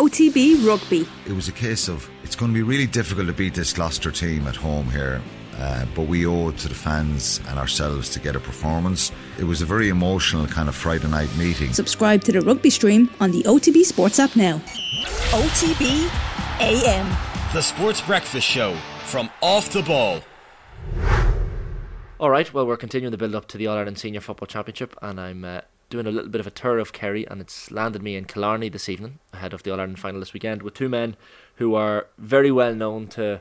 OTB Rugby. It was a case of it's going to be really difficult to beat this Gloucester team at home here. Uh, but we owe it to the fans and ourselves to get a performance. It was a very emotional kind of Friday night meeting. Subscribe to the rugby stream on the OTB Sports app now. OTB AM. The Sports Breakfast Show from Off the Ball. All right, well, we're continuing the build up to the All Ireland Senior Football Championship, and I'm uh, doing a little bit of a tour of Kerry, and it's landed me in Killarney this evening ahead of the All Ireland final this weekend with two men who are very well known to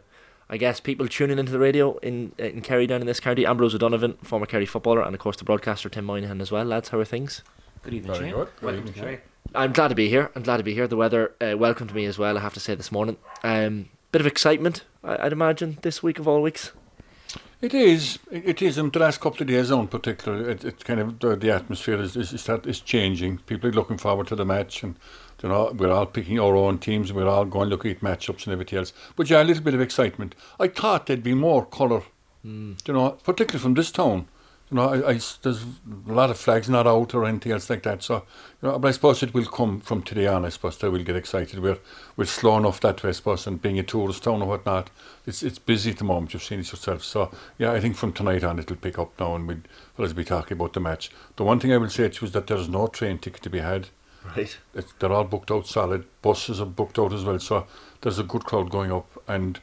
I guess people tuning into the radio in in Kerry down in this county. Ambrose O'Donovan, former Kerry footballer, and of course the broadcaster Tim Moynihan as well. Lads, how are things? Good evening, Very Shane. Good. Welcome to Kerry. I'm glad to be here. I'm glad to be here. The weather uh, welcomed me as well. I have to say this morning. Um, bit of excitement, I, would imagine, this week of all weeks. It is. It is. In the last couple of days, on particular, it, it kind of the, the atmosphere is is, is, is changing. People are looking forward to the match, and you know, we're all picking our own teams, we're all going looking at matchups and everything else. But yeah, a little bit of excitement. I thought there'd be more colour, mm. you know, particularly from this town. You know, I, I, there's a lot of flags not out or anything else like that. So, you know, but I suppose it will come from today on. I suppose they will get excited. We're we're slow enough that way, I suppose, and being a tourist town or whatnot, it's it's busy at the moment. You've seen it yourself. So, yeah, I think from tonight on it'll pick up now, and we'll, we'll be talking about the match. The one thing I will say to you is that there's no train ticket to be had. Right. It's, they're all booked out solid. Buses are booked out as well. So there's a good crowd going up and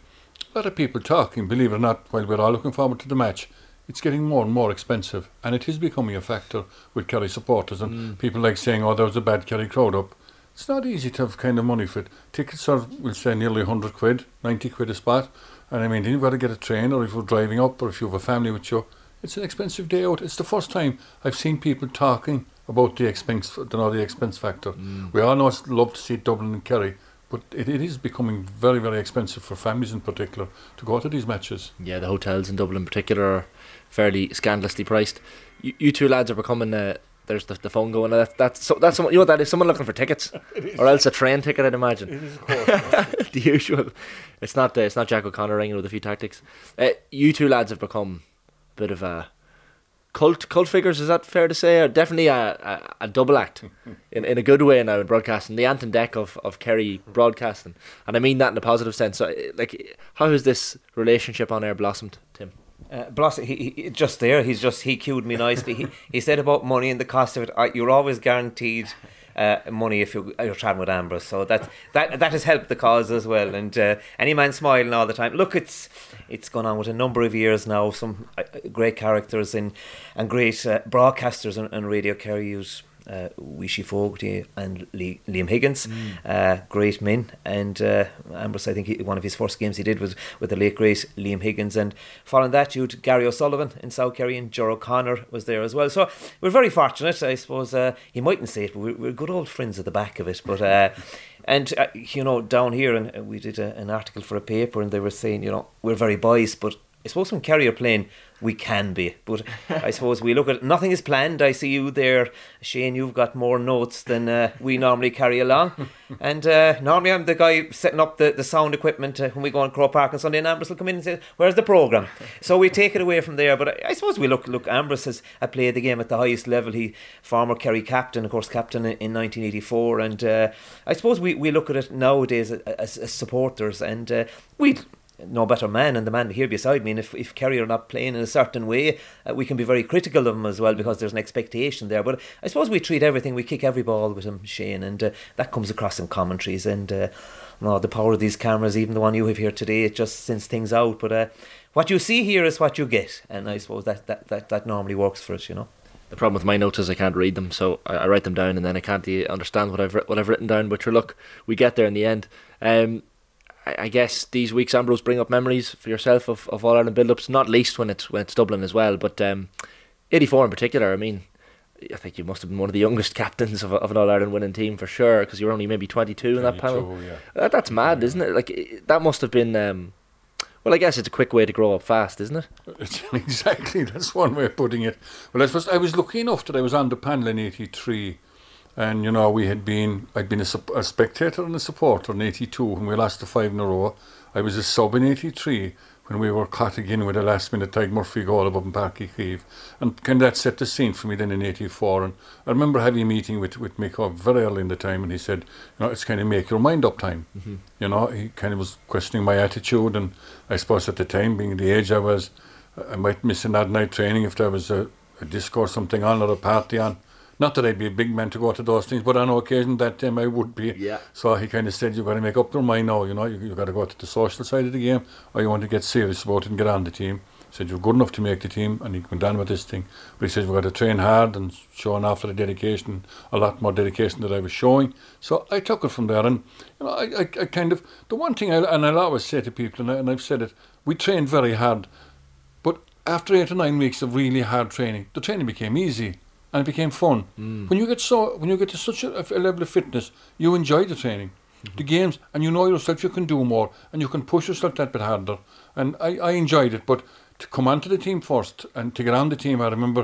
a lot of people talking, believe it or not, while we're all looking forward to the match. It's getting more and more expensive, and it is becoming a factor with Kerry supporters. And mm. people like saying, "Oh, there was a bad Kerry crowd up." It's not easy to have kind of money for it. Tickets are, we'll say, nearly 100 quid, 90 quid a spot. And I mean, you've got to get a train, or if you're driving up, or if you have a family with you, it's an expensive day out. It's the first time I've seen people talking about the expense, you know, the expense factor. Mm. We all know it's love to see Dublin and Kerry, but it, it is becoming very, very expensive for families in particular to go to these matches. Yeah, the hotels in Dublin in particular fairly scandalously priced. You, you two lads are becoming. Uh, there's the, the phone going. That's that's so, that's someone, you know what that is. Someone looking for tickets, or else a train ticket. I'd imagine. It is, course, the usual. It's not. Uh, it's not Jack O'Connor ringing with a few tactics. Uh, you two lads have become a bit of a cult cult figures. Is that fair to say? Or definitely a, a, a double act in, in a good way now in broadcasting. The Ant and Dec of, of Kerry broadcasting, and I mean that in a positive sense. So, like, how has this relationship on air blossomed? Uh, Blossom, he, he, just there. He's just he cued me nicely. he, he said about money and the cost of it. You're always guaranteed uh, money if you, you're traveling with Ambrose. So that that that has helped the cause as well. And uh, any man smiling all the time. Look, it's it's gone on with a number of years now. Some uh, great characters and and great uh, broadcasters and, and radio carriers uh, Weeshie Fogarty and Lee, Liam Higgins, mm. uh, great men. And uh, Ambrose, I think he, one of his first games he did was with the late great Liam Higgins. And following that, you had Gary O'Sullivan in South Kerry and Ger O'Connor was there as well. So we're very fortunate, I suppose. Uh, he mightn't say it, but we're, we're, good old friends at the back of it. But uh, and uh, you know, down here, and we did a, an article for a paper, and they were saying, you know, we're very biased, but I suppose when Kerry are playing, we can be. But I suppose we look at nothing is planned. I see you there, Shane. You've got more notes than uh, we normally carry along. And uh, normally I'm the guy setting up the, the sound equipment uh, when we go on Croke Park on Sunday. And Ambrose will come in and say, "Where's the program?" So we take it away from there. But I, I suppose we look look. Ambrose has played the game at the highest level. He former Kerry captain, of course, captain in, in 1984. And uh, I suppose we, we look at it nowadays as, as supporters, and uh, we no better man and the man here beside me. And if, if Kerry are not playing in a certain way, uh, we can be very critical of them as well because there's an expectation there. But I suppose we treat everything, we kick every ball with him, Shane, and uh, that comes across in commentaries. And uh, no, the power of these cameras, even the one you have here today, it just sends things out. But uh, what you see here is what you get, and I suppose that, that, that, that normally works for us, you know. The problem with my notes is I can't read them, so I, write them down and then I can't understand what I've what I've written down. But look, we get there in the end. Um, I guess these weeks, Ambrose, bring up memories for yourself of, of All Ireland build ups, not least when it's when it's Dublin as well. But um, 84 in particular, I mean, I think you must have been one of the youngest captains of, of an All Ireland winning team for sure, because you were only maybe 22 in that panel. Yeah. That, that's mad, isn't it? Like, that must have been. Um, well, I guess it's a quick way to grow up fast, isn't it? Exactly, that's one way of putting it. Well, I suppose I was lucky enough that I was on the panel in 83 and you know, we had been, I'd been a, a spectator and a supporter in '82 when we lost the five in a row. I was a sub in '83 when we were caught again with a last minute Tadhg Murphy goal above in Páirc Uí And kind of that set the scene for me then in 84. And I remember having a meeting with, with Mick Hogg very early in the time and he said, you know, it's kind of make your mind up time. Mm-hmm. You know, he kind of was questioning my attitude. And I suppose at the time, being the age I was, I might miss an odd night training if there was a, a disco or something on or a party on. Not that I'd be a big man to go to those things, but on occasion that time I would be. Yeah. So he kind of said, you've got to make up your mind now, you know, you, you've got to go to the social side of the game or you want to get serious about it and get on the team. He said, you're good enough to make the team and he went on with this thing. But he says, we've got to train hard and show an awful lot of dedication, a lot more dedication that I was showing. So I took it from there and, you know, I, I, I kind of, the one thing I, and I'll always say to people, and, I, and I've said it, we trained very hard, but after eight or nine weeks of really hard training, the training became easy and it became fun. Mm. When you get so when you get to such a, a level of fitness, you enjoy the training, Mm-hmm. the games, and you know yourself you can do more and you can push yourself that bit harder. And I, I enjoyed it, but to come onto the team first and to get on the team, I remember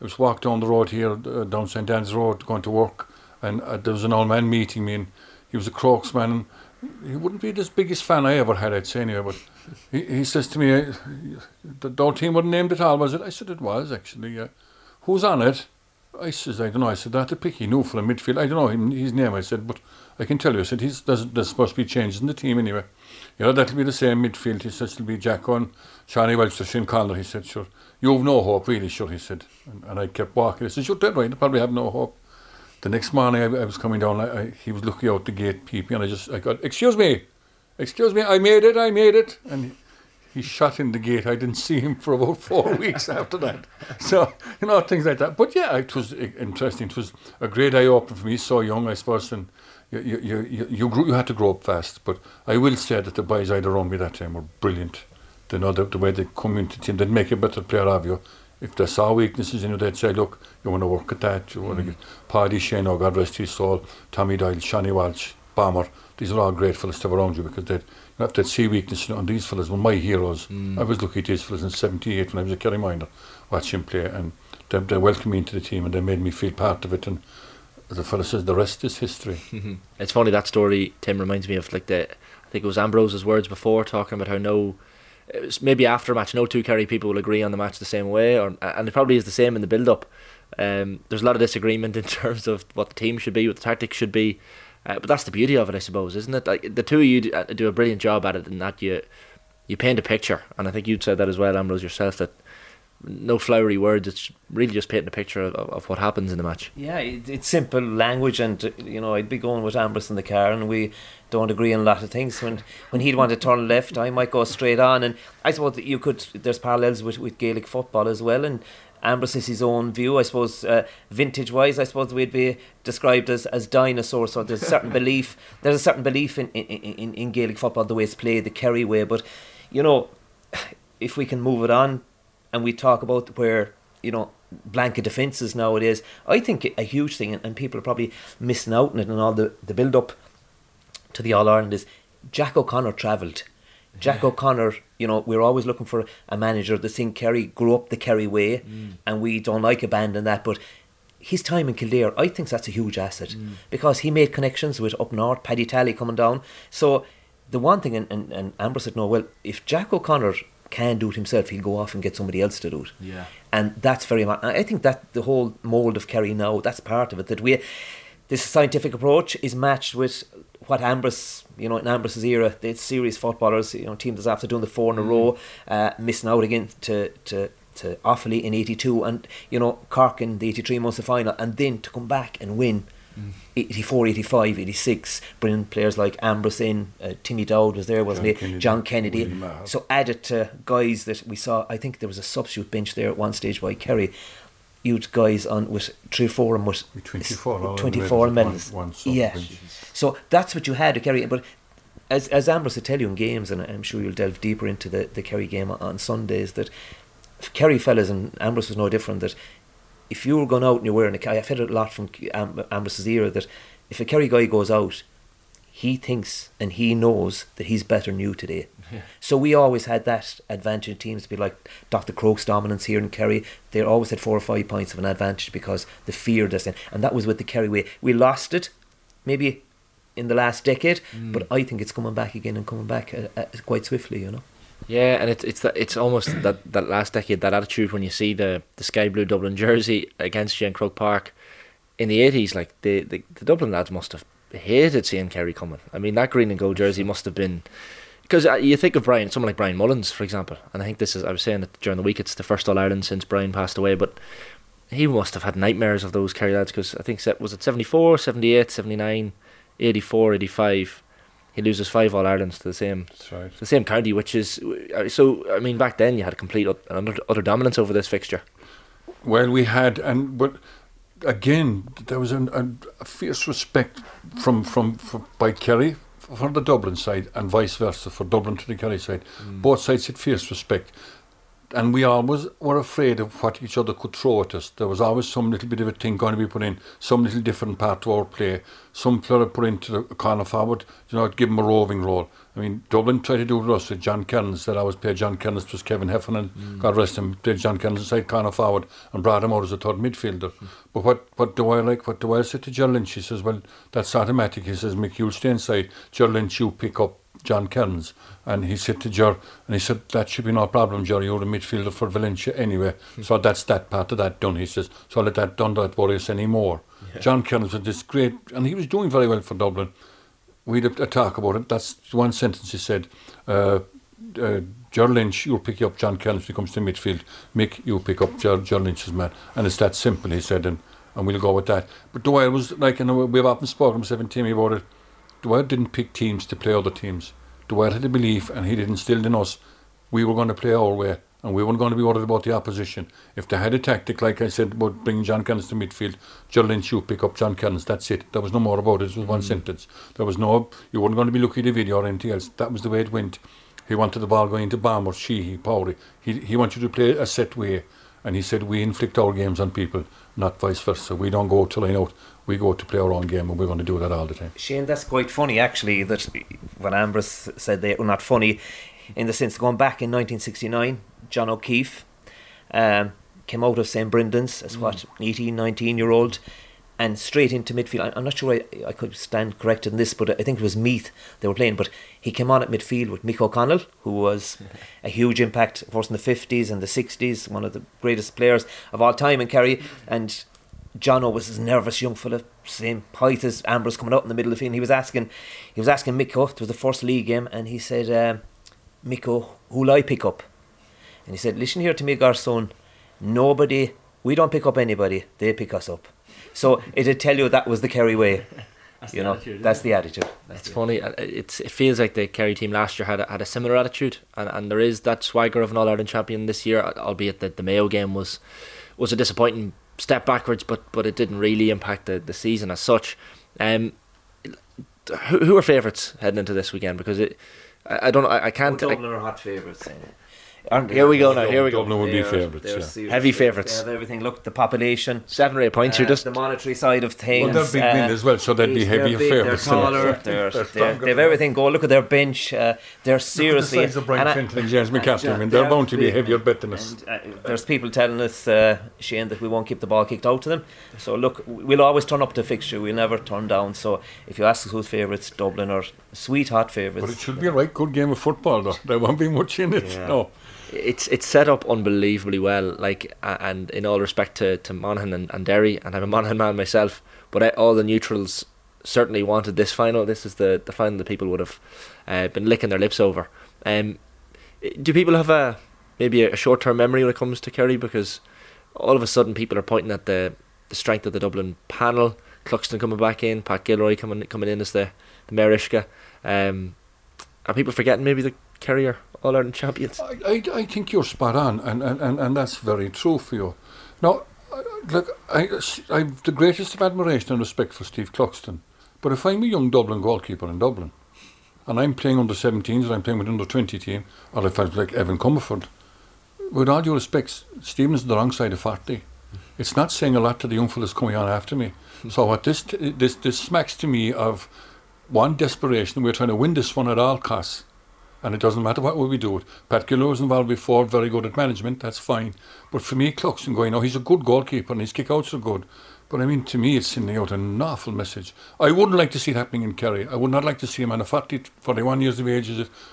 I was walked down the road here, uh, down St Anne's Road, going to work, and uh, there was an old man meeting me, and he was a Crokes man. And he wouldn't be the biggest fan I ever had, I'd say anyway, but he, he says to me, uh, the, the old team wasn't named at all, was it? I said, it was, actually. Yeah. Who's on it? I says, I don't know. I said, that's a picky new for a midfield. I don't know him, his name. I said, but I can tell you. I said, he's, there's, there's supposed to be changes in the team anyway. You know, that'll be the same midfield. He says, it'll be and Shawnee Walsh, Shin Connor. He said, sure. You've no hope, really, sure, he said. And, and I kept walking. I said, you're dead right. I probably have no hope. The next morning, I, I was coming down. I, I, he was looking out the gate, peeping, and I just, I got, excuse me, excuse me, I made it, I made it. And he, he shut in the gate. I didn't see him for about four weeks after that. So, you know, things like that. But yeah, it was eh, interesting. It was a great eye opener for me, so young, I suppose, and you, you, you, you, grew, you had to grow up fast. But I will say that the boys I had around me that time were brilliant. They know the, the way they come into the team, they'd make a better player of you. If they saw weaknesses in you, they'd say, look, you want to work at that. You want to hmm. get Páidí Ó Sé, oh God rest his soul, Tommy Doyle, Shani Walsh, Bomber. These are all great fellas to have around you because they'd, you have they'd see weakness on these fellas were my heroes. I was looking at these fellas in 78 when I was a Kerry minor, watching play, and they, they welcomed me into the team and they made me feel part of it. And the fella says, the rest is history. It's funny that story. Tim reminds me of like the. I think it was Ambrose's words before talking about how no. It was maybe after a match, no two Kerry people will agree on the match the same way, or and it probably is the same in the build up. Um, there's a lot of disagreement in terms of what the team should be, what the tactics should be, uh, but that's the beauty of it, I suppose, isn't it? Like the two of you do, uh, do a brilliant job at it, in that you you paint a picture, and I think you'd said that as well, Ambrose yourself, that no flowery words. It's really just painting a picture of, of what happens in the match. Yeah, it, it's simple language, and you know, I'd be going with Ambrose in the car, and we don't agree on a lot of things. When when he'd want to turn left, I might go straight on, and I suppose that you could. There's parallels with, with Gaelic football as well, and Ambrose is his own view. I suppose uh, vintage wise, I suppose we'd be described as, as dinosaurs. So there's a certain belief. There's a certain belief in, in, in, in Gaelic football, the way it's played, the Kerry way. But you know, if we can move it on, and we talk about where you know blanket defences nowadays, I think a huge thing, and, and people are probably missing out on it, and all the the build up to the All Ireland is Jack O'Connor travelled. Jack O'Connor, you know, we're always looking for a manager. The thing Kerry grew up the Kerry way, mm. and we don't like abandoning that. But his time in Kildare, I think that's a huge asset mm. because he made connections with up north, Paddy Tally coming down. So the one thing, and, and, and Ambrose said, no, well, if Jack O'Connor can do it himself, he'll go off and get somebody else to do it. Yeah. And that's very much, I think that the whole mould of Kerry now, that's part of it, that we, this scientific approach is matched with what Ambrose, you know, in Ambrose's era, the serious footballers, you know, team that's after doing the four in a row, uh, missing out again to, to, to Offaly in 82 and, you know, Cork in the 83 Munster final and then to come back and win 84, 85, 86, bringing players like Ambrose in, uh, Timmy Dowd was there, wasn't John he? Kennedy, John Kennedy. So added to guys that we saw, I think there was a substitute bench there at one stage by Kerry. You'd guys on with three or four and with With 24 all 24 medals, one- one yeah. So that's what you had to carry. But as as Ambrose will tell you in games, and I'm sure you'll delve deeper into the, the Kerry game on Sundays, that Kerry fellas and Ambrose was no different. That if you were going out and you're wearing a Kerry, I've heard a lot from Am- Ambrose's era that if a Kerry guy goes out, he thinks and he knows that he's better than you today. So we always had that advantage in teams to be like Dr. Croke's dominance here in Kerry. They always had four or five points of an advantage because the fear this and that was with the Kerry way. We lost it, maybe in the last decade, but I think it's coming back again and coming back uh, uh, quite swiftly. You know. Yeah, and it's it's that it's almost that, that last decade that attitude when you see the, the sky blue Dublin jersey against you in Croke Park in the eighties, like the, the the Dublin lads must have hated seeing Kerry coming. I mean, that green and gold jersey must have been because uh, you think of Brian, someone like Brian Mullins, for example, and I think this is I was saying that during the week it's the first All Ireland since Brian passed away, but he must have had nightmares of those Kerry lads because I think was it 74, 78, 79, 84, 85 he loses five All Irelands to the same right. the same county, which is uh, so. I mean, back then you had a complete utter dominance over this fixture. Well, we had, and but again, there was an, a, fierce respect from, from, from by Kerry for the Dublin side and vice versa for Dublin to the Kerry side. Mm. Both sides had fierce respect and we always were afraid of what each other could throw at us. There was always some little bit of a thing going to be put in, some little different part to our play. Some player put into the corner forward, you know, give him a roving role. I mean, Dublin tried to do it with us with John that I always played John Kearns, was Kevin Heffernan, mm. God rest him, played John Kearns inside corner forward and brought him out as a third midfielder. Mm. But what, what do I like? What do I say to Ger Lynch? He says, well, that's automatic. He says, Mick, you'll stay inside. Ger Lynch, you pick up John Kearns, and he said to Ger, and he said, that should be no problem, Ger, you're a midfielder for Valentia anyway. Mm. So that's that part of that done, he says. So let that done, don't worry us anymore. Yeah. John Kearns was this great, and he was doing very well for Dublin. We had a talk about it. That's one sentence he said. Uh, uh, Ger Lynch, you'll pick up John Kearns when he comes to midfield. Mick, you'll pick up Ger Lynch's man. And it's that simple, he said, and, and we'll go with that. But the way it was like, and we've often spoken to 17 about it, Dwyer didn't pick teams to play other teams. Dwyer had a belief, and he had instilled in us we were going to play our way, and we weren't going to be worried about the opposition. If they had a tactic, like I said, about bringing John Kearns to midfield, Ger Lynch, you pick up John Kearns, that's it. There was no more about it, it was one mm. sentence. There was no, you weren't going to be looking at the video or anything else. That was the way it went. He wanted the ball going to Bomber, Sheehy, Powery. He, he wanted to play a set way, and he said, we inflict our games on people, not vice versa. We don't go to line out we go to play our own game and we're going to do that all the time. Shane, that's quite funny actually that when Ambrose said they were not funny in the sense going back in 1969, John O'Keefe um, came out of St. Brendan's as mm. what, 18, 19 year old and straight into midfield. I'm not sure I, I could stand corrected in this, but I think it was Meath they were playing. But he came on at midfield with Mick O'Connell, who was a huge impact, of course, in the 50s and the 60s, one of the greatest players of all time in Kerry. And Jono was this nervous young fella, same height as Ambrose coming out in the middle of the field. And He was asking, he was asking Miko. It was the first league game, and he said, uh, "Miko, who'll I pick up?" And he said, "Listen here to me, Garson. Nobody. We don't pick up anybody. They pick us up." So it'd tell you that was the Kerry way. That's you know, attitude, that's the attitude. That's it's the funny. It's it feels like the Kerry team last year had a, had a similar attitude, and, and there is that swagger of an All Ireland champion this year. Albeit that the Mayo game was was a disappointing step backwards, but but it didn't really impact the, the season as such. Um, who, who are favourites heading into this weekend? Because it, I, I don't, I, I can't. Well, Dublin I, are hot favourites. Here we go now. Here we go. Dublin would be favourites. Yeah. Heavy favourites. everything. Look, the population. Seven or eight points. Uh, you're just the monetary side of things. Well, they're big uh, as well, so they'd be heavier favourites. They're taller. They're, they're, they're, they've everything go. Look at their bench. Uh, they're seriously. Look at the size of Brian Fenton and James McCarthy. I mean, they're bound to be heavier bet than us. Uh, there's people telling us, uh, Shane, that we won't keep the ball kicked out to them. So look, we'll always turn up the fixture. We'll never turn down. So if you ask us who's favourites, Dublin are sweet hot favourites. But it should be a right good game of football, though. There won't be much in it. No it's it's set up unbelievably well. Like and in all respect to to Monaghan and, and Derry, and I'm a Monaghan man myself, but all the neutrals certainly wanted this final. This is the the final that people would have uh, been licking their lips over. Um, do people have a maybe a short term memory when it comes to Kerry because all of a sudden people are pointing at the the strength of the Dublin panel. Cluxton coming back in, Pat Gilroy coming coming in as the the Uisce. Um, are people forgetting maybe the Kerry are All Ireland champions. I, I, I think you're spot on, and, and, and, and that's very true for you. Now, look, I, I have the greatest of admiration and respect for Steve Cluxton, but if I'm a young Dublin goalkeeper in Dublin, and I'm playing under 17s, and I'm playing with under 20 team, or if I'm like Evan Comerford, with all due respect, Stephen's on the wrong side of 40. It's not saying a lot to the young fellas coming on after me. So what this this this smacks to me of one desperation. We're trying to win this one at all costs and it doesn't matter what way we do it. Pat Gilroy was involved before, very good at management, that's fine. But for me, Cluxton going, oh, he's a good goalkeeper and his kickouts are good. But I mean, to me, it's sending out an awful message. I wouldn't like to see it happening in Kerry. I would not like to see a man of 40, 41 years of age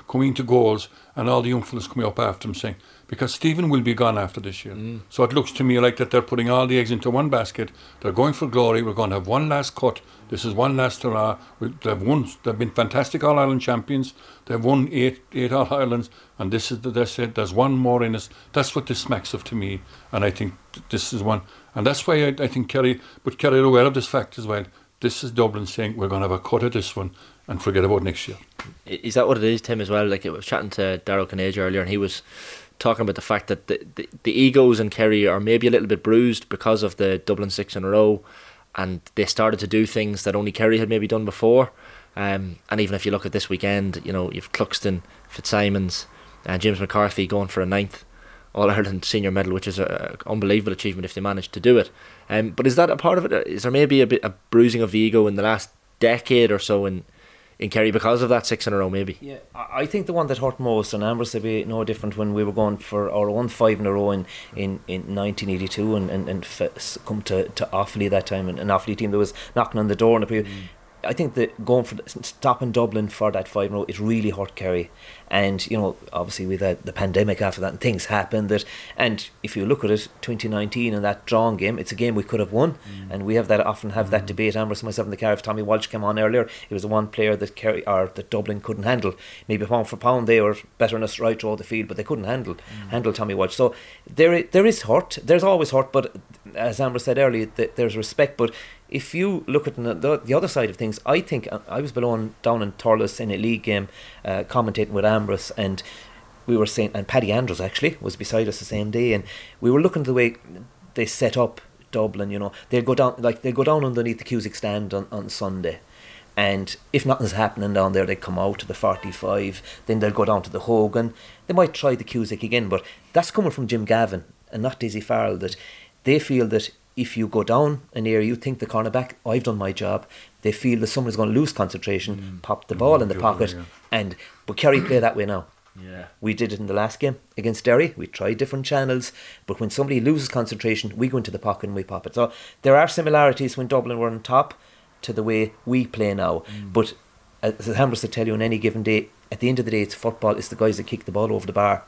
coming to goals and all the young fellas coming up after him saying, because Stephen will be gone after this year. Mm. So it looks to me like that they're putting all the eggs into one basket. They're going for glory. We're going to have one last cut. This is one last hurrah. They've won. They've been fantastic All Ireland champions. They've won eight eight All Irelands, and this is the, they said there's one more in us. That's what this smacks of to me, and I think this is one. And that's why I, I think Kerry, but Kerry are aware of this fact as well. This is Dublin saying we're going to have a cut at this one and forget about next year. Is that what it is, Tim? As well, like I was chatting to Daryl Canage earlier, and he was talking about the fact that the, the, the egos in Kerry are maybe a little bit bruised because of the Dublin six in a row, and they started to do things that only Kerry had maybe done before. Um, and even if you look at this weekend, you know you've Cluxton, Fitzsimons, and James McCarthy going for a ninth All Ireland senior medal, which is an unbelievable achievement if they manage to do it. Um, but is that a part of it? Is there maybe a bit a bruising of the ego in the last decade or so in in Kerry because of that six in a row, maybe. Yeah, I think the one that hurt most, and Ambrose would be no different when we were going for our own five in a row in, in, in 1982 and, and, and f- come to, to Offaly that time, and an Offaly team that was knocking on the door And. Mm. I think that going for stopping Dublin for that five in a row, it really hurt Kerry. And you know, obviously with the, the pandemic after that, and things happened. That and if you look at it, 2019 and that drawn game, it's a game we could have won. Mm. And we have that often have mm. that debate. Ambrose and myself in the car. If Tommy Walsh came on earlier, it was the one player that Kerry or that Dublin couldn't handle. Maybe pound for pound they were better than us right through the field, but they couldn't handle mm. handle Tommy Walsh. So there there is hurt. There's always hurt, but as Ambrose said earlier, that there's respect. But if you look at the, the other side of things, I think uh, I was below on, down in Thurles in a league game, uh, commentating with Ambrose, and we were saying, and Paddy Andrews actually was beside us the same day, and we were looking at the way they set up Dublin. You know, they'd go down like they go down underneath the Cusack stand on, on Sunday. And if nothing's happening down there, they come out to the 45, then they'll go down to the Hogan. They might try the Cusack again, but that's coming from Jim Gavin and not Dessie Farrell. That they feel that if you go down an area, you think the cornerback, I've done my job. They feel that someone's going to lose concentration, mm. pop the ball mm, in the pocket, yeah. and but Kerry play that way now. Yeah, we did it in the last game against Derry. We tried different channels, but when somebody loses concentration, we go into the pocket and we pop it. So there are similarities when Dublin were on top to the way we play now. Mm. But as Ambrose will tell you on any given day, at the end of the day, it's football. It's the guys that kick the ball over the bar.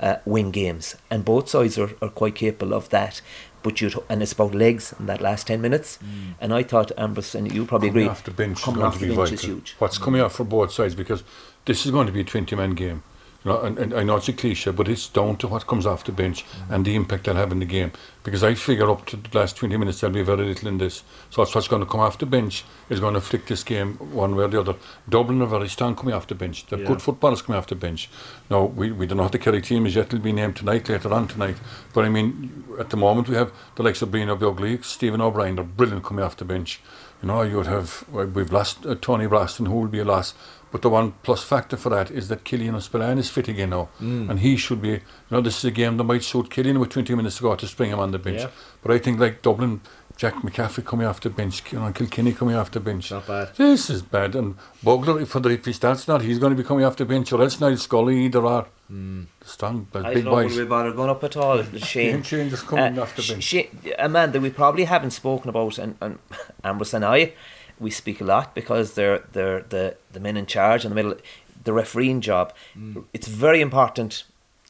Uh, win games, and both sides are, are quite capable of that but you and it's about legs in that last ten minutes. Mm. And I thought Ambrose and you probably coming agree. Off the bench coming off the bench vital. is huge. What's mm. coming off for both sides because this is going to be a twenty man game. And, and I know it's a cliche, but it's down to what comes off the bench mm. and the impact they'll have in the game. Because I figure up to the last 20 minutes there'll be very little in this. So that's what's going to come off the bench is going to flick this game one way or the other. Dublin are very strong coming off the bench. They're yeah. good footballers coming off the bench. Now, we, we don't know what the Kerry team is yet. It'll be named tonight, later on tonight. But I mean, at the moment we have the likes of Brian O'Bugly, Stephen O'Brien, they're brilliant coming off the bench. You know, you would have, we've lost uh, Tony Brosnan, who will be a loss. But the one plus factor for that is that Killian Spillane is fit again now. Mm. And he should be, you know, this is a game that might suit Killian with 20 minutes to go to spring him on the bench. Yeah. But I think like Dublin, Jack McCaffrey coming off the bench, you know, Kilkenny coming off the bench. Not bad. This is bad. And Bugler, if, if he starts not, he's going to be coming off the bench, or else Niall Scully, either or. Mm. Strong, but I big don't boys. know we bother going up at all. Shane. changes coming uh, off the bench. Shane, a man that we probably haven't spoken about, and, and Ambrose and I, we speak a lot because they're they're the the men in charge in the middle, the refereeing job. Mm. It's very important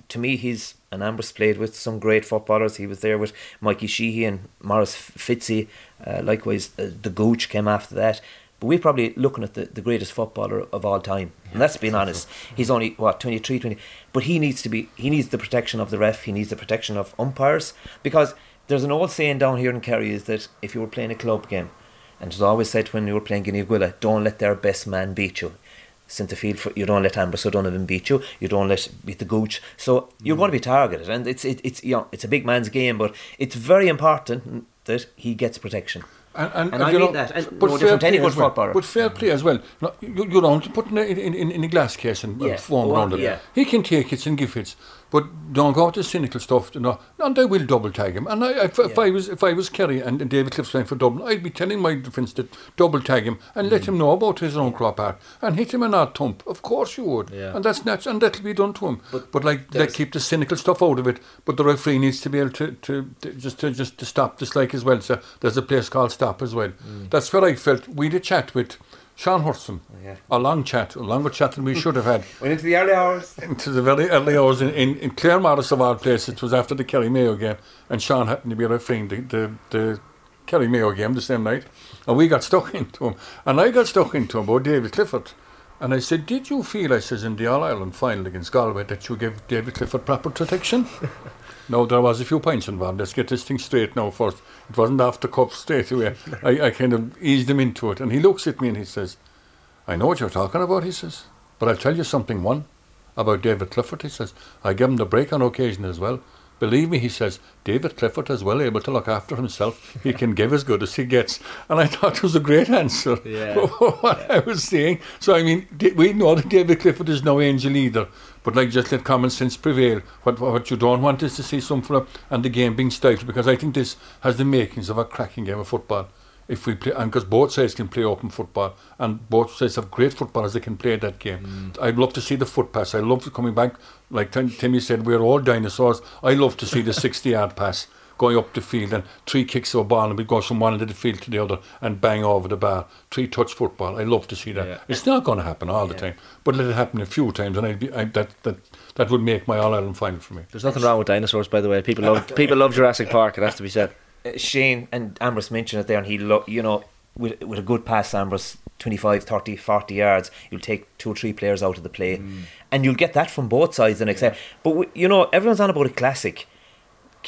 to me. He's an Ambrose played with some great footballers. He was there with Mikey Sheehy and Maurice Fitzy. Uh, likewise, uh, the Gooch came after that. But we're probably looking at the, the greatest footballer of all time. And that's being honest. He's only what 23, 20. But he needs to be. He needs the protection of the ref. He needs the protection of umpires because there's an old saying down here in Kerry is that if you were playing a club game and it's always said when you were playing Gneeveguilla, don't let their best man beat you. Centre field, for, you don't let Ambrose O'Donovan beat you. You don't let beat the Gooch. So you're mm. going to be targeted, and it's it, it's you know it's a big man's game, but it's very important that he gets protection. And, and, and I mean that. And but no different any good well. footballer. But fair play as well. No, you, you don't put it in, in, in, a glass case and yeah. foam oh, around it. Yeah. He can take it and give it. But don't go to cynical stuff, you know. And they will double tag him. And I, if, if I was if I was Kerry and, and David Clifford's playing for Dublin, I'd be telling my defence to double tag him and let mm. him know about his own crop art and hit him an odd thump. Of course you would. Yeah. And that's natural, and that'll be done to him. But But, like they keep the cynical stuff out of it. But the referee needs to be able to, to, to just to just to stop this like as well. So there's a place called stop as well. Mm. That's where I felt we had a chat with Sean Hurson. Yeah. A long chat, a longer chat than we should have had Went into the early hours. into the very early hours in, in, in Claremorris of all places. It was after the Kerry Mayo game, and Sean happened to be refereeing the, the, the Kerry Mayo game the same night, and we got stuck into him. And I got stuck into him about David Clifford. And I said, Did you feel, I says, in the All Ireland final against Galway that you gave David Clifford proper protection? No, there was a few points involved. Let's get this thing straight now first. It wasn't off the cuff straight away. I, I kind of eased him into it. And he looks at me and he says, I know what you're talking about, he says. But I'll tell you something, one, about David Clifford, he says. I give him the break on occasion as well. Believe me, he says, David Clifford is well able to look after himself. He can give as good as he gets. And I thought it was a great answer Yeah. for what I was saying. So, I mean, we know that David Clifford is no angel either. But, like, just let common sense prevail. What, what you don't want is to see some fella and the game being stifled because I think this has the makings of a cracking game of football if we play, and because both sides can play open football, and both sides have great footballers that can play that game. Mm. I'd love to see the foot pass. I love coming back, like Timmy said, we're all dinosaurs. I love to see the 60 yard pass going up the field and three kicks of a ball and we go from one end of the field to the other and bang over the bar. Three touch football. I love to see that. Yeah. It's not going to happen all the time, but let it happen a few times, and I'd be, I, that that that would make my All Ireland final for me. There's nothing wrong with dinosaurs, by the way. People love people love Jurassic Park. It has to be said. Uh, Shane and Ambrose mentioned it there, and he, lo- you know, with, with a good pass, Ambrose, 25, 30, 40 yards, you'll take two or three players out of the play. And you'll get that from both sides the next time. But, w- you know, everyone's on about a classic.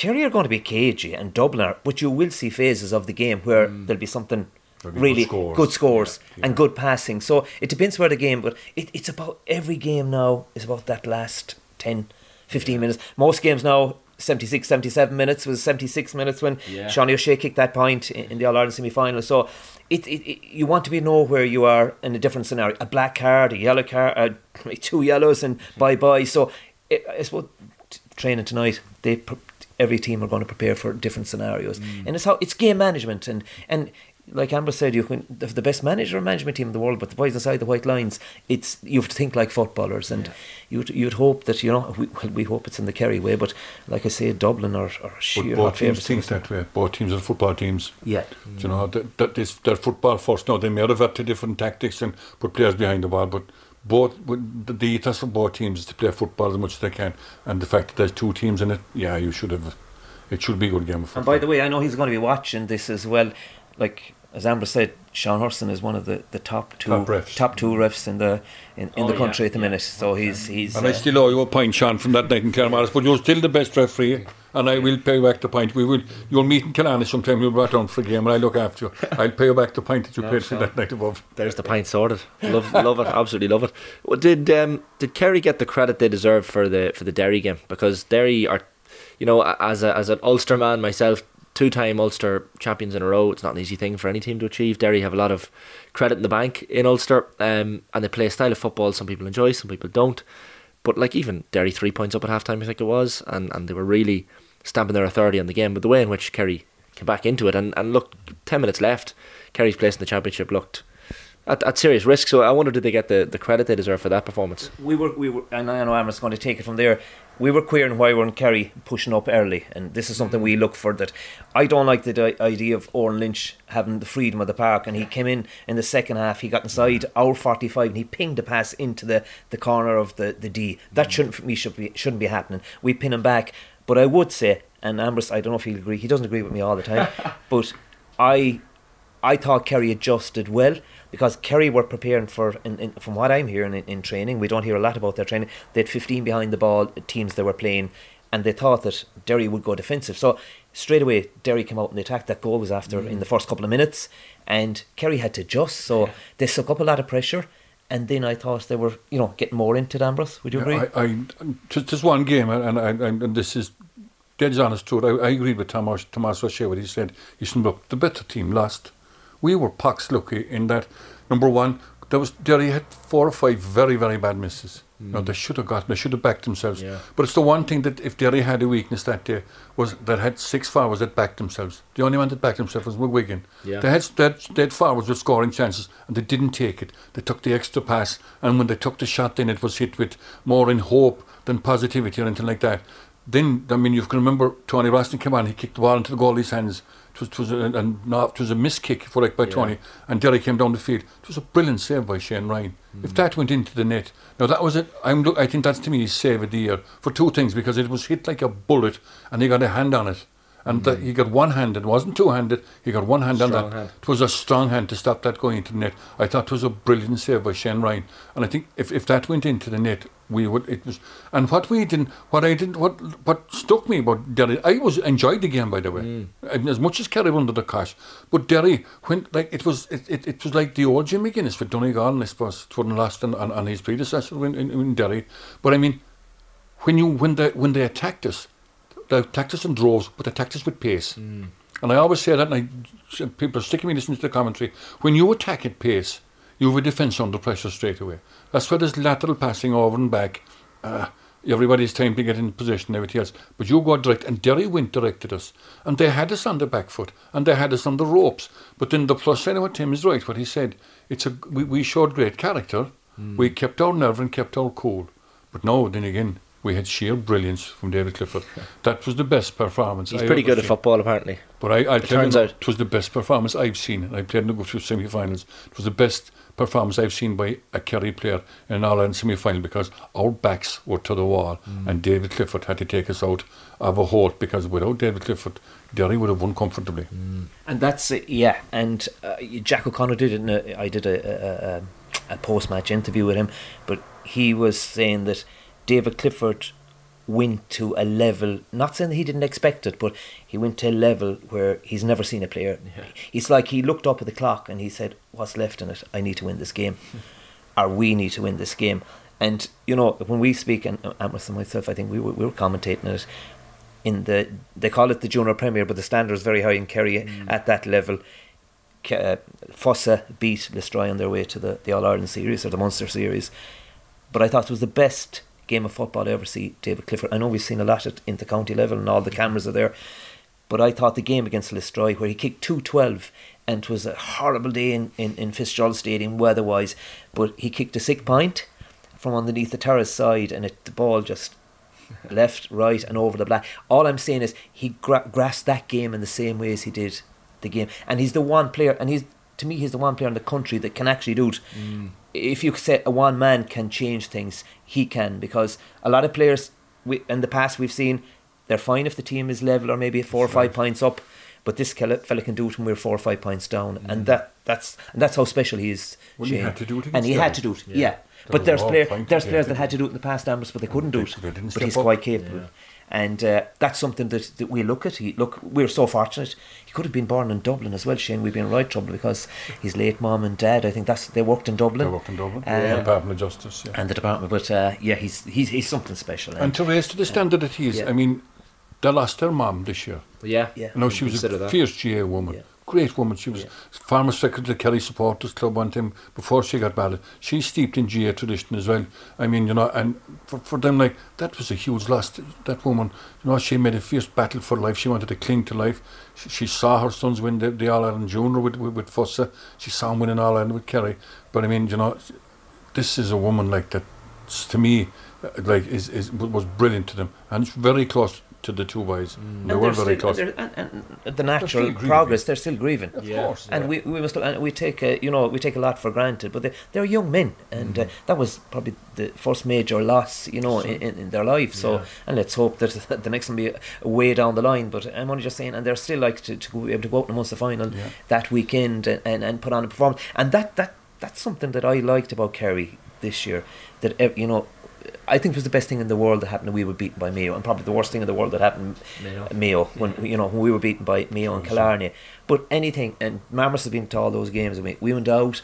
Kerry are going to be cagey and Dublin are, but you will see phases of the game where there'll be something There'll be really good scores. good scores Yeah, and good passing. So it depends where the game, but it, it's about every game now is about that last 10, 15 minutes. Most games now, 76, 77 minutes was 76 minutes when Yeah. Shawnee O'Shea kicked that point in, in the All Ireland semi final. So it, it, it, you want to be know where you are in a different scenario. A black card, a yellow card, uh, two yellows, and bye bye. So it, I suppose t- training tonight, they pre- every team are going to prepare for different scenarios, mm. and it's how it's game management and and. Like Ambrose said, you can the, the best manager and management team in the world, but the boys inside the white lines, it's you have to think like footballers, and you'd you'd hope that you know we, well, we hope it's in the Kerry way, but like I say, Dublin are But sheer both teams think that way. Both teams are football teams. Yeah, You know, mm. that, that is their football first. Now, they may have had to different tactics and put players behind the ball, but both the, the ethos of both teams is to play football as much as they can. And the fact that there's two teams in it, yeah, you should have. It should be a good game of football. And by the way, I know he's going to be watching this as well. Like as Ambrose said, Sean Hurson is one of the, the top two Top refs. top two refs in the in, in Oh, the yeah, country at the yeah. minute. So he's he's and I uh, still owe you a point, Sean, from that night in Claremorris, but you're still the best referee, and I will pay you back the pint. We will. You'll meet in Killarney sometime. You'll brought down for a game, and I look after you. I'll pay you back the pint that you paid for that night above. There's the pint sorted. Love, love it. Absolutely love it. Well, did um, did Kerry get the credit they deserve for the for the Derry game? Because Derry are, you know, as a, as an Ulster man myself, two time Ulster champions in a row. It's not an easy thing for any team to achieve. Derry have a lot of credit in the bank in Ulster, um, and they play a style of football some people enjoy, some people don't. But like even Derry three points up at half time, I think it was, and, and they were really stamping their authority on the game. But the way in which Kerry came back into it, and, and look, ten minutes left, Kerry's place in the championship looked at, at serious risk. So I wonder did they get the, the credit they deserve for that performance? we were we were and I know Ambrose going to take it from there. We were queering why weren't Kerry pushing up early, and this is something we mm. look for. That I don't like the di- idea of Oren Lynch having the freedom of the park, and he came in in the second half. He got inside mm. our forty five, and he pinged the pass into the, the corner of the, the D. That mm. shouldn't for me should be shouldn't be happening. We pin him back, but I would say, and Ambrose I don't know if he'll agree. He doesn't agree with me all the time, but I I thought Kerry adjusted well because Kerry were preparing for, in, in, from what I'm hearing in, in training, we don't hear a lot about their training. They had 15 behind the ball teams they were playing, and they thought that Derry would go defensive. So straight away, Derry came out and the attack. That goal was after in the mm. first couple of minutes, and Kerry had to adjust. So they suck up a lot of pressure. And then I thought they were, you know, getting more into it, Ambrose. Would you agree? I, I just, just one game, and, and, and, and this is dead honest truth. I, I agreed with Tomas Tomas O'Shea what he said. He said, "Look, the better team lost. We were pox lucky in that. Number one, there was Derry had four or five very very bad misses, No, they mm. should have gotten. They should have backed themselves. Yeah. But it's the one thing that if Derry had a weakness that day was that had six forwards that backed themselves. The only one that backed himself was Wigan. Yeah. They had they had, forwards with scoring chances and they didn't take it. They took the extra pass and when they took the shot, then it was hit with more in hope than positivity or anything like that. Then I mean you can remember Tony Brosnan came on. He kicked the ball into the goalie's hands. It was, it was a, and no, it was a miss kick for like by Yeah. Tony, and Derry came down the field. It was a brilliant save by Shane Ryan. Hmm. If that went into the net, now that was it. I'm, look- I think that's to me his save of the year for two things because it was hit like a bullet, and he got a hand on it, and hmm. the, he got one hand. It wasn't two handed. He got one hand on that. hand. It was a strong hand to stop that going into the net. I thought it was a brilliant save by Shane Ryan, and I think if, if that went into the net, we would. It was, and what we didn't, what I didn't, what what struck me about Derry, I was enjoyed the game by the way, mm. I mean, as much as Kerry under the cash, but Derry when like it was, it, it, it was like the old Jim McGuinness for Donegal, I suppose, it wasn't lost on, on, on his predecessor in, in, in Derry, but I mean, when you when they when they attacked us, they attacked us in droves, but they attacked us with pace. Mm. And I always say that, and I, people are sticking me listening to the commentary. When you attack at pace, you have a defence under pressure straight away. That's where there's lateral passing over and back. Uh, everybody's time to get in position and everything else. But you go direct, and Derry went direct at us. And they had us on the back foot, and they had us on the ropes. But then the plus side of what Tim is right, what he said, it's a, we, we showed great character. We kept our nerve and kept our cool. But no, then again, we had sheer brilliance from David Clifford. That was the best performance. He's I pretty ever good at football, apparently. But I, I'll It tell turns you, out- it was the best performance I've seen. And I played in the go through semi-finals. It was the best performance I've seen by a Kerry player in an All-Ireland semi-final because our backs were to the wall Mm. and David Clifford had to take us out of a hole because without David Clifford, Derry would have won comfortably. Mm. And that's it, yeah. And uh, Jack O'Connor did it. In a, I did a, a, a, a post-match interview with him, but he was saying that David Clifford went to a level. Not saying he didn't expect it, but he went to a level where he's never seen a player. It's like he looked up at the clock and he said, "What's left in it? I need to win this game, or we need to win this game." And you know, when we speak, and uh, Ambrose and myself, I think we were, we were commentating it in the they call it the junior premier, but the standard is very high in Kerry at that level. Uh, Fossa beat Listry on their way to the, the All Ireland series or the Munster series, but I thought it was the best game of football I ever see. David Clifford. I know we've seen a lot at inter county level and all the cameras are there, but I thought the game against Listry where he kicked two twelve and it was a horrible day in, in, in Fitzgerald Stadium weather wise, but he kicked a sick point from underneath the terrace side and it the ball just left, right, and over the black. All I'm saying is he gra- grasped that game in the same way as he did the game, and he's the one player, and he's to me he's the one player in the country that can actually do it. Mm. If you say a one man can change things, he can because a lot of players we, in the past we've seen they're fine if the team is level or maybe four or five points up. But this fella fella can do it when we're four or five points down, and mm. that that's and that's how special he is. Well, he had to do it and he had to do it. Yeah, There but there's player, points there's players that had to do it in the past, Ambrose, but they couldn't do it. But he's quite capable, Yeah. And uh, that's something that, that we look at. He, look, we're so fortunate. He could have been born in Dublin as well, Shane. We'd be in right trouble because his late mom and dad. I think that's they worked in Dublin. They worked in Dublin, Uh, Department of Justice. Yeah. and the department. But uh, yeah, he's he's he's something special. And to raise to the standard that he is, Yeah. I mean, they lost their mom this year. Yeah. Yeah. You know, she was Consider a that. fierce GA woman. Yeah. Great woman. She was Yeah. former secretary of the Kerry Supporters Club one time before she got married. She's steeped in GA tradition as well. I mean, you know, and for, for them, like, that was a huge loss. That woman, you know, she made a fierce battle for life. She wanted to cling to life. She, she saw her sons win the, the All Ireland Junior with, with, with Fossa. She saw him win an All Ireland with Kerry. But I mean, you know, this is a woman like that, to me, uh, like, is, is was brilliant to them. And it's very close to the two boys. Mm. They were they're very close. And, and the natural grieving. progress, they're still grieving. Of Yeah. course. And we, we must and we take a, you know we take a lot for granted, but they, they're young men, and uh, mm. that was probably the first major loss you know in, in, in their life. So Yeah. and let's hope that the next one be way down the line. But I'm only just saying, and they're still like to, to be able to go out in the final Yeah. that weekend and, and, and put on a performance, and that that that's something that I liked about Kerry this year. That eh, you know. I think it was the best thing in the world that happened. We were beaten by Mayo, and probably the worst thing in the world that happened Mayo. Mayo when you know when we were beaten by Mayo and Killarney. But anything, and Marmus has been to all those games. We we went out,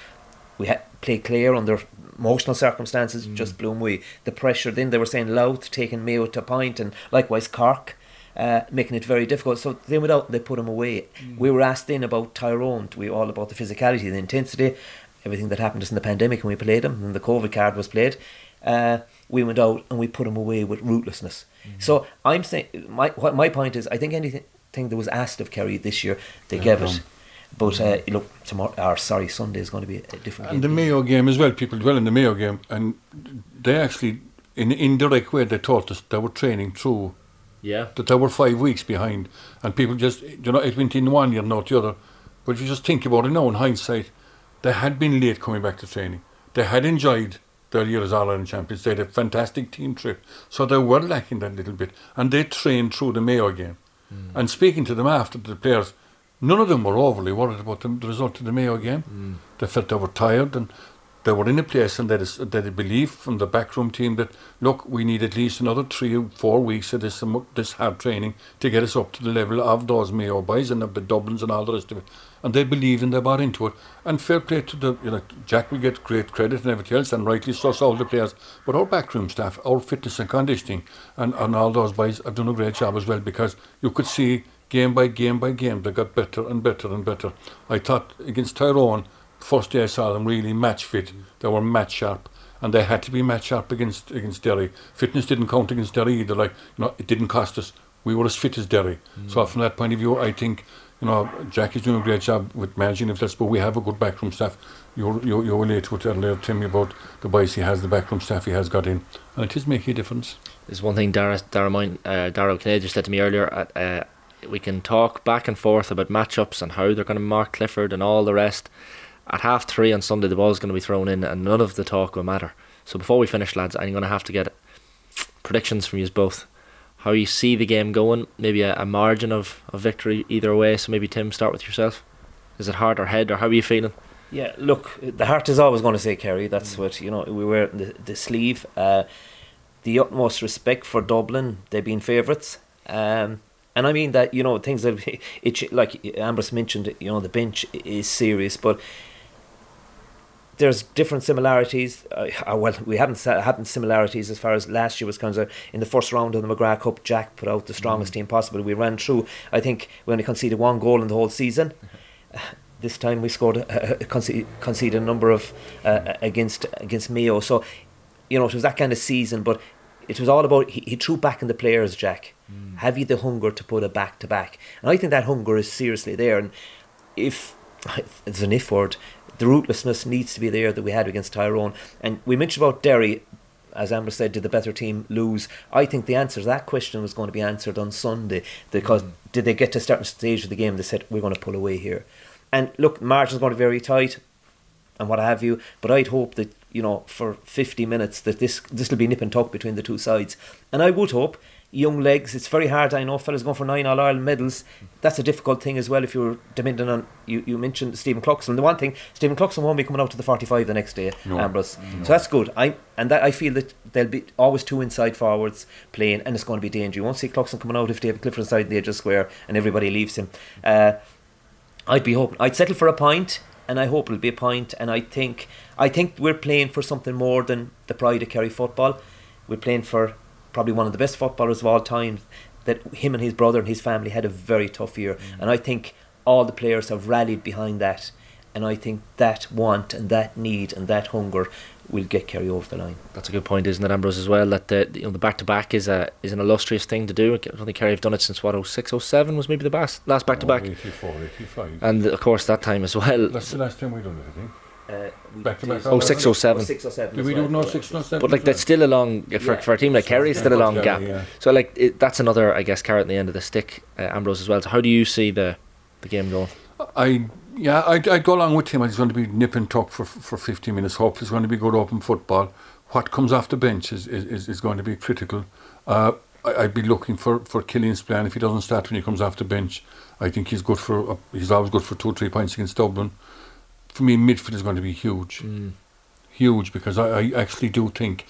we had played Clare under emotional circumstances, just blew away. The pressure. Then they were saying Louth taking Mayo to point, and likewise Cork. Uh, making it very difficult. So they went out and they put him away. We were asked in about Tyrone. We were all about the physicality, the intensity, everything that happened just in the pandemic when we played him, and the COVID card was played. Uh, we went out and we put them away with rootlessness. So I'm saying my what my point is I think anything that was asked of Kerry this year they gave it. But uh, look, tomorrow, or sorry, Sunday is going to be a different game. And the. Mayo game as well, people dwell on the Mayo game, and they actually, in an indirect way, they taught us they were training through, Yeah. that they were five weeks behind, and people just, you know, it went in one year, not the other. But if you just think about it now in hindsight, they had been late coming back to training. They had enjoyed their year as All Ireland champions. They had a fantastic team trip, so they were lacking that little bit, and they trained through the Mayo game. Hmm. And speaking to them after the players, none of them were overly worried about the, the result of the Mayo game. Hmm. They felt they were tired and they were in a place and they they belief from the backroom team that look, we need at least another three or four weeks of this this hard training to get us up to the level of those Mayo boys and of the Dublins and all the rest of it. And they believed and they bought into it. And fair play to the you know Jack will get great credit and everything else, and rightly so, so all the players. But our backroom staff, our fitness and conditioning, and, and all those boys have done a great job as well because you could see game by game by game they got better and better and better. I thought against Tyrone, first day I saw them really match fit. They were match sharp. And they had to be match sharp against against Derry. Fitness didn't count against Derry either. Like you know, it didn't cost us. We were as fit as Derry. So mm. from that point of view, I think you know Jack is doing a great job with managing this. But we have a good backroom staff. You're, you you relate to it earlier, Timmy, about the boys he has, the backroom staff he has got in, and it is making a difference. There's one thing Dara, Dara, mine, uh, Dara just said to me earlier. At, uh, we can talk back and forth about matchups and how they're going to mark Clifford and all the rest. At half three on Sunday, the ball's going to be thrown in, and none of the talk will matter. So before we finish, lads, I'm going to have to get predictions from you both. How you see the game going? Maybe a, a margin of, of victory either way. So maybe Tim, start with yourself. Is it heart or head, or how are you feeling? Yeah, look, the heart is always going to say Kerry. That's what you know. We wear the, the sleeve. Uh, the utmost respect for Dublin. They've been favourites, um, and I mean that you know things that it like Ambrose mentioned. You know the bench is serious, but there's different similarities. Uh, uh, well, we haven't had similarities as far as last year was concerned. In the first round of the McGrath Cup, Jack put out the strongest team possible. We ran through. I think we only conceded one goal in the whole season. This time we scored, uh, conceded, conceded a number of uh, against against Mayo. So, you know, it was that kind of season. But it was all about he, he threw back in the players. Jack, have you the hunger to put a back to back? And I think that hunger is seriously there. And if it's an if word, the rootlessness needs to be there that we had against Tyrone. And we mentioned about Derry, as Amber said, did the better team lose? I think the answer to that question was going to be answered on Sunday because mm. did they get to a certain stage of the game? They said we're going to pull away here. And look, margin's going to be very tight, and what have you. But I'd hope that you know for 50 minutes that this this will be nip and tuck between the two sides. And I would hope young legs. It's very hard. I know fellas going for nine All Ireland medals. That's a difficult thing as well. If you're depending on you, you mentioned Stephen Cluxton. The one thing Stephen Cluxton won't be coming out to the 45 the next day, No. Ambrose. So that's good. I and that I feel that there'll be always two inside forwards playing, and it's going to be danger. You won't see Cluxton coming out if David Clifford inside the edge of square and everybody leaves him. Uh, I'd be hoping I'd settle for a point, and I hope it'll be a point. And I think I think we're playing for something more than the pride of Kerry football. We're playing for probably one of the best footballers of all time. That him and his brother and his family had a very tough year, mm. and I think all the players have rallied behind that. And I think that want and that need and that hunger will get Kerry over the line. That's a good point, isn't it, Ambrose? As well, that the you know the back to back is a is an illustrious thing to do. I don't think Kerry have done it since what 06, 07 was maybe the bas- last back to back, 84, 85. and of course that time as well. That's the last time we've done it, I think. Uh, we Back to back. did- Oh, 06, 07. Six or seven. Did we do well. no six, no seven? But like that's still a long for, Yeah. for a team like Kerry, it's still a long gap. yeah. So like it, that's another, I guess, carrot in the end of the stick, uh, Ambrose as well. So how do you see the the game going? I yeah, I'd, I'd go along with him. It's going to be nip and tuck for for 50 minutes. Hopefully, it's going to be good open football. What comes off the bench is is, is, is going to be critical. Uh, I, I'd be looking for for Killian Spillane if he doesn't start when he comes off the bench. I think he's good for uh, he's always good for two or three points against Dublin. For me, midfield is going to be huge, huge because I, I actually do think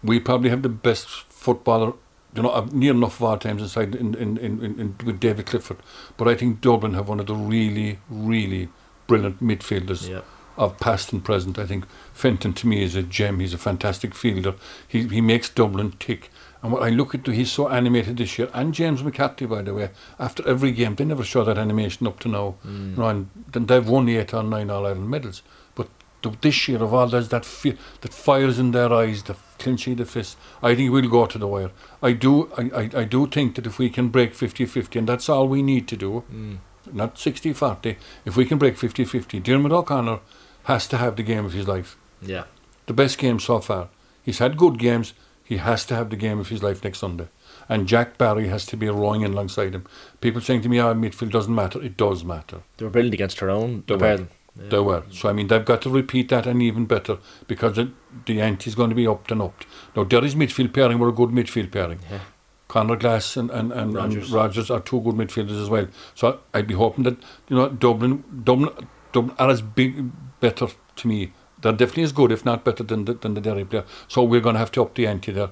we probably have the best footballer, you know, uh, near enough of our times inside in, in, in, in, with David Clifford. But I think Dublin have one of the really, really brilliant midfielders of past and present. I think Fenton to me is a gem. He's a fantastic fielder. He he makes Dublin tick. And what I look at, he's so animated this year. And James McCarthy, by the way, after every game, they never show that animation up to now. Mm. You know, and they've won eight or nine All Ireland medals. But the, this year of all, there's that fi- that fires in their eyes, the clinching the fist. I think we'll go to the wire. I do. I, I, I do think that if we can break 50-50, and that's all we need to do, mm. not 60-40, if we can break 50-50, Diarmuid O'Connor has to have the game of his life. Yeah. The best game so far. He's had good games. He has to have the game of his life next Sunday. And Jack Barry has to be rowing in alongside him. People saying to me, oh, midfield doesn't matter. It does matter. They were brilliant against Tyrone. They were. Yeah. They were. So, I mean, they've got to repeat that and even better because the, the ante is going to be upped and upped. Now, Derry's midfield pairing were a good midfield pairing. Yeah. Conor Glass and, and, and, Rogers. and Rogers are two good midfielders as well. So I'd be hoping that, you know, Dublin, Dublin, Dublin are as big, better to me. They're definitely as good, if not better, than the, than the Derry player. So we're going to have to up the ante there.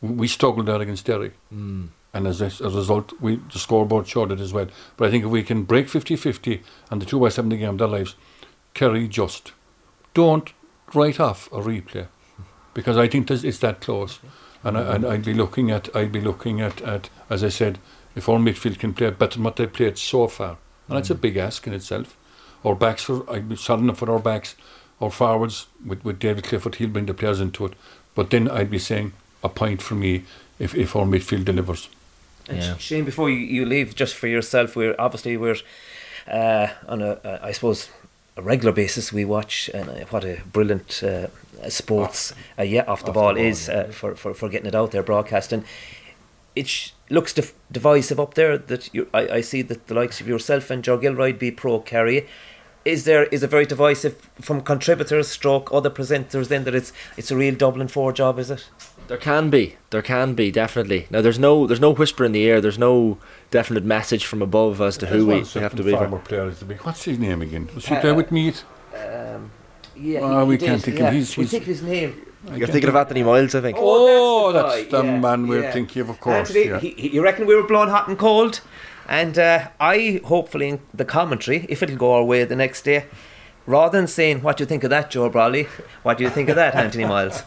We struggled there against Derry. Mm. And as a, as a result, we the scoreboard showed it as well. But I think if we can break 50-50 and the two boys having game of their lives, Kerry just don't write off a replay because I think it's that close. And, I, and I'd be looking at I'd be looking at, at as I said, if our midfield can play better than what they played so far, and that's a big ask in itself. Our backs are I'd be enough for our backs, our forwards with, with David Clifford, he'll bring the players into it. But then I'd be saying a point for me if, if our midfield delivers. And Yeah. Shane, before you, you leave, just for yourself, we're obviously we're uh, on a, uh, suppose, a regular basis. We watch, and uh, what a brilliant uh, sports, uh, yeah, off the Off ball the ball, is uh, for, for for getting it out there, broadcasting. It sh- looks div- divisive up there. That you, I, I see that the likes of yourself and Joe Gilroy be pro Kerry. Is there is it very divisive from contributors, stroke other presenters? Then that it's it's a real Dublin four job, is it? There can be, there can be definitely. Now there's no, there's no whisper in the air. There's no definite message from above as to who we, we have to be. Former player is the big. What's his name again? Was he there with me? Um, yeah, Oh, we can't think of his- We his- think his name. You're thinking of Anthony Miles, I think. Oh, that's the that's the yeah, man we're yeah. thinking of, of course. Anthony, yeah. he, he- you reckon we were blowing hot and cold? And uh, I, hopefully, in the commentary, if it'll go our way the next day, rather than saying, What do you think of that, Joe Brolly? What do you think of that, Anthony Miles?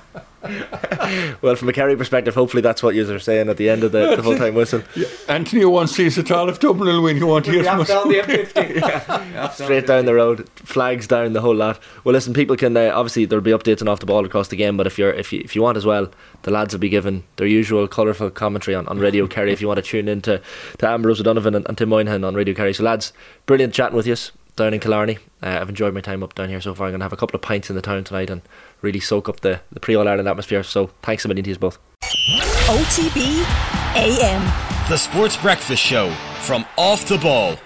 Well, from a Kerry perspective, hopefully that's what you are saying at the end of the, the full time whistle. Anthony won't see us at all if Dublin will win. He won't hear from us. down the M50. Straight down the road, flags down the whole lot. Well, listen, people can uh, obviously there'll be updates and off the ball across the game. But if you're if you if you want as well, the lads will be given their usual colourful commentary on, on Radio Kerry. If you want to tune in to, to Ambrose O'Donovan and, and Tim Moynihan on Radio Kerry. So lads, brilliant chatting with you down in Killarney. Uh, I've enjoyed my time up down here so far. I'm gonna have a couple of pints in the town tonight and really soak up the the pre All Ireland atmosphere. So thanks a million to you both. OTB AM. The Sports Breakfast Show from Off the Ball.